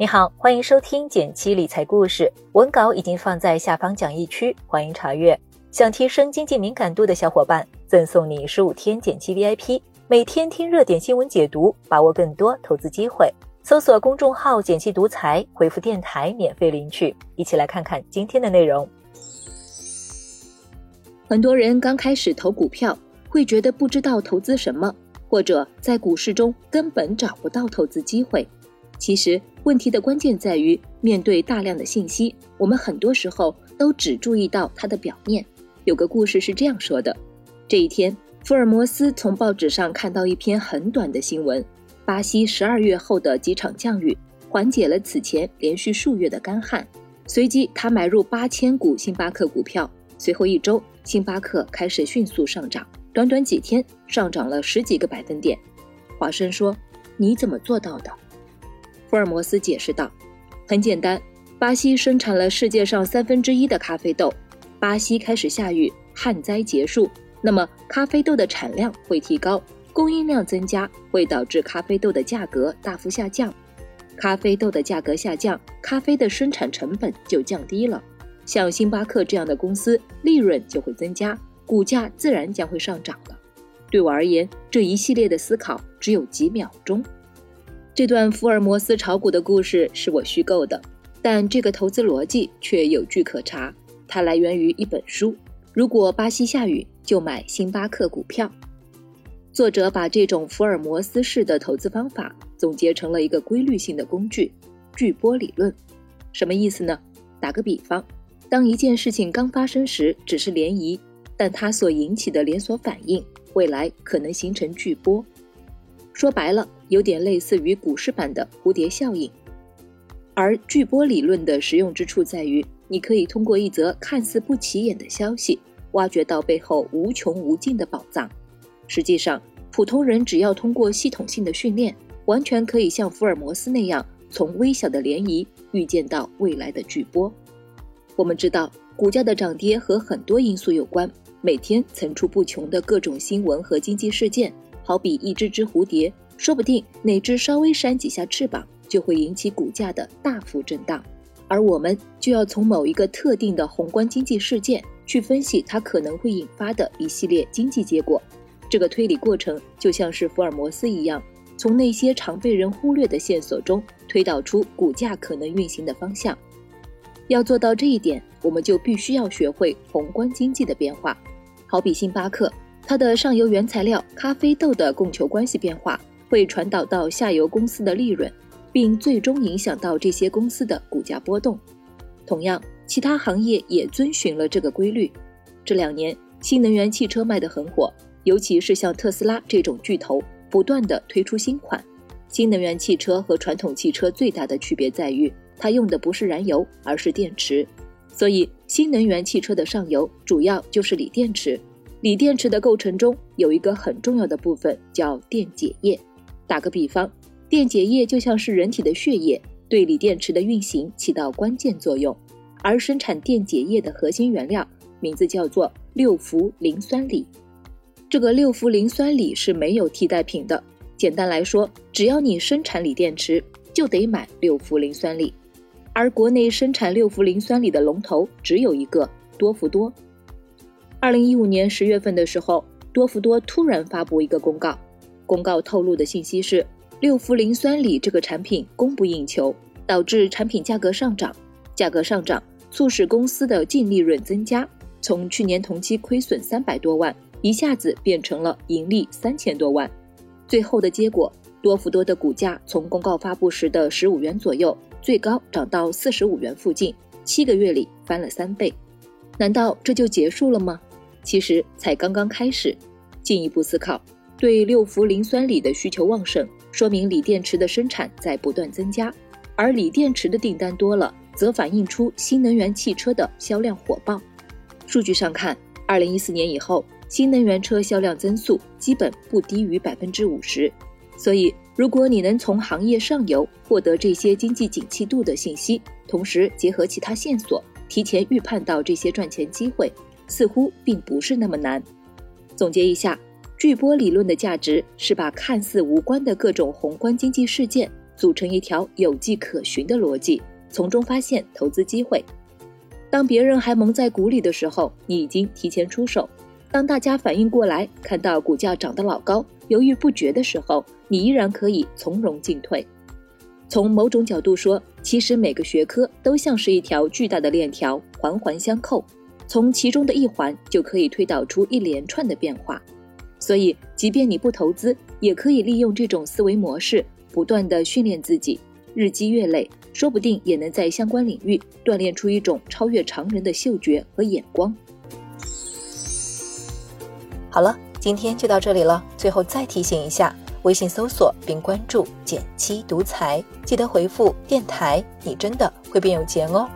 你好，欢迎收听简七理财故事，文稿已经放在下方讲义区，欢迎查阅。想提升经济敏感度的小伙伴，赠送你十五天简七 VIP，每天听热点新闻解读，把握更多投资机会。搜索公众号“简七独裁，回复“电台”免费领取。一起来看看今天的内容。很多人刚开始投股票，会觉得不知道投资什么，或者在股市中根本找不到投资机会。其实问题的关键在于，面对大量的信息，我们很多时候都只注意到它的表面。有个故事是这样说的：这一天，福尔摩斯从报纸上看到一篇很短的新闻，巴西十二月后的几场降雨缓解了此前连续数月的干旱。随即，他买入八千股星巴克股票。随后一周，星巴克开始迅速上涨，短短几天上涨了十几个百分点。华生说：“你怎么做到的？”福尔摩斯解释道：“很简单，巴西生产了世界上三分之一的咖啡豆。巴西开始下雨，旱灾结束，那么咖啡豆的产量会提高，供应量增加会导致咖啡豆的价格大幅下降。咖啡豆的价格下降，咖啡的生产成本就降低了。像星巴克这样的公司，利润就会增加，股价自然将会上涨了。对我而言，这一系列的思考只有几秒钟。”这段福尔摩斯炒股的故事是我虚构的，但这个投资逻辑却有据可查。它来源于一本书。如果巴西下雨，就买星巴克股票。作者把这种福尔摩斯式的投资方法总结成了一个规律性的工具——巨波理论。什么意思呢？打个比方，当一件事情刚发生时只是涟漪，但它所引起的连锁反应，未来可能形成巨波。说白了。有点类似于股市版的蝴蝶效应，而巨波理论的实用之处在于，你可以通过一则看似不起眼的消息，挖掘到背后无穷无尽的宝藏。实际上，普通人只要通过系统性的训练，完全可以像福尔摩斯那样，从微小的涟漪预见到未来的巨波。我们知道，股价的涨跌和很多因素有关，每天层出不穷的各种新闻和经济事件，好比一只只蝴蝶。说不定哪只稍微扇几下翅膀，就会引起股价的大幅震荡，而我们就要从某一个特定的宏观经济事件去分析它可能会引发的一系列经济结果。这个推理过程就像是福尔摩斯一样，从那些常被人忽略的线索中推导出股价可能运行的方向。要做到这一点，我们就必须要学会宏观经济的变化，好比星巴克，它的上游原材料咖啡豆的供求关系变化。会传导到下游公司的利润，并最终影响到这些公司的股价波动。同样，其他行业也遵循了这个规律。这两年，新能源汽车卖得很火，尤其是像特斯拉这种巨头不断的推出新款。新能源汽车和传统汽车最大的区别在于，它用的不是燃油，而是电池。所以，新能源汽车的上游主要就是锂电池。锂电池的构成中有一个很重要的部分叫电解液。打个比方，电解液就像是人体的血液，对锂电池的运行起到关键作用。而生产电解液的核心原料名字叫做六氟磷酸锂。这个六氟磷酸锂是没有替代品的。简单来说，只要你生产锂电池，就得买六氟磷酸锂。而国内生产六氟磷酸锂的龙头只有一个多氟多。二零一五年十月份的时候，多氟多突然发布一个公告。公告透露的信息是，六氟磷酸锂这个产品供不应求，导致产品价格上涨。价格上涨促使公司的净利润增加，从去年同期亏损三百多万，一下子变成了盈利三千多万。最后的结果，多氟多的股价从公告发布时的十五元左右，最高涨到四十五元附近，七个月里翻了三倍。难道这就结束了吗？其实才刚刚开始。进一步思考。对六氟磷酸锂的需求旺盛，说明锂电池的生产在不断增加，而锂电池的订单多了，则反映出新能源汽车的销量火爆。数据上看，二零一四年以后，新能源车销量增速基本不低于百分之五十。所以，如果你能从行业上游获得这些经济景气度的信息，同时结合其他线索，提前预判到这些赚钱机会，似乎并不是那么难。总结一下。巨波理论的价值是把看似无关的各种宏观经济事件组成一条有迹可循的逻辑，从中发现投资机会。当别人还蒙在鼓里的时候，你已经提前出手；当大家反应过来，看到股价涨得老高，犹豫不决的时候，你依然可以从容进退。从某种角度说，其实每个学科都像是一条巨大的链条，环环相扣，从其中的一环就可以推导出一连串的变化。所以，即便你不投资，也可以利用这种思维模式，不断的训练自己，日积月累。说不定也能在相关领域锻炼出一种超越常人的嗅觉和眼光。好了，今天就到这里了。最后再提醒一下，微信搜索并关注“减七独裁，记得回复“电台”，你真的会变有钱哦。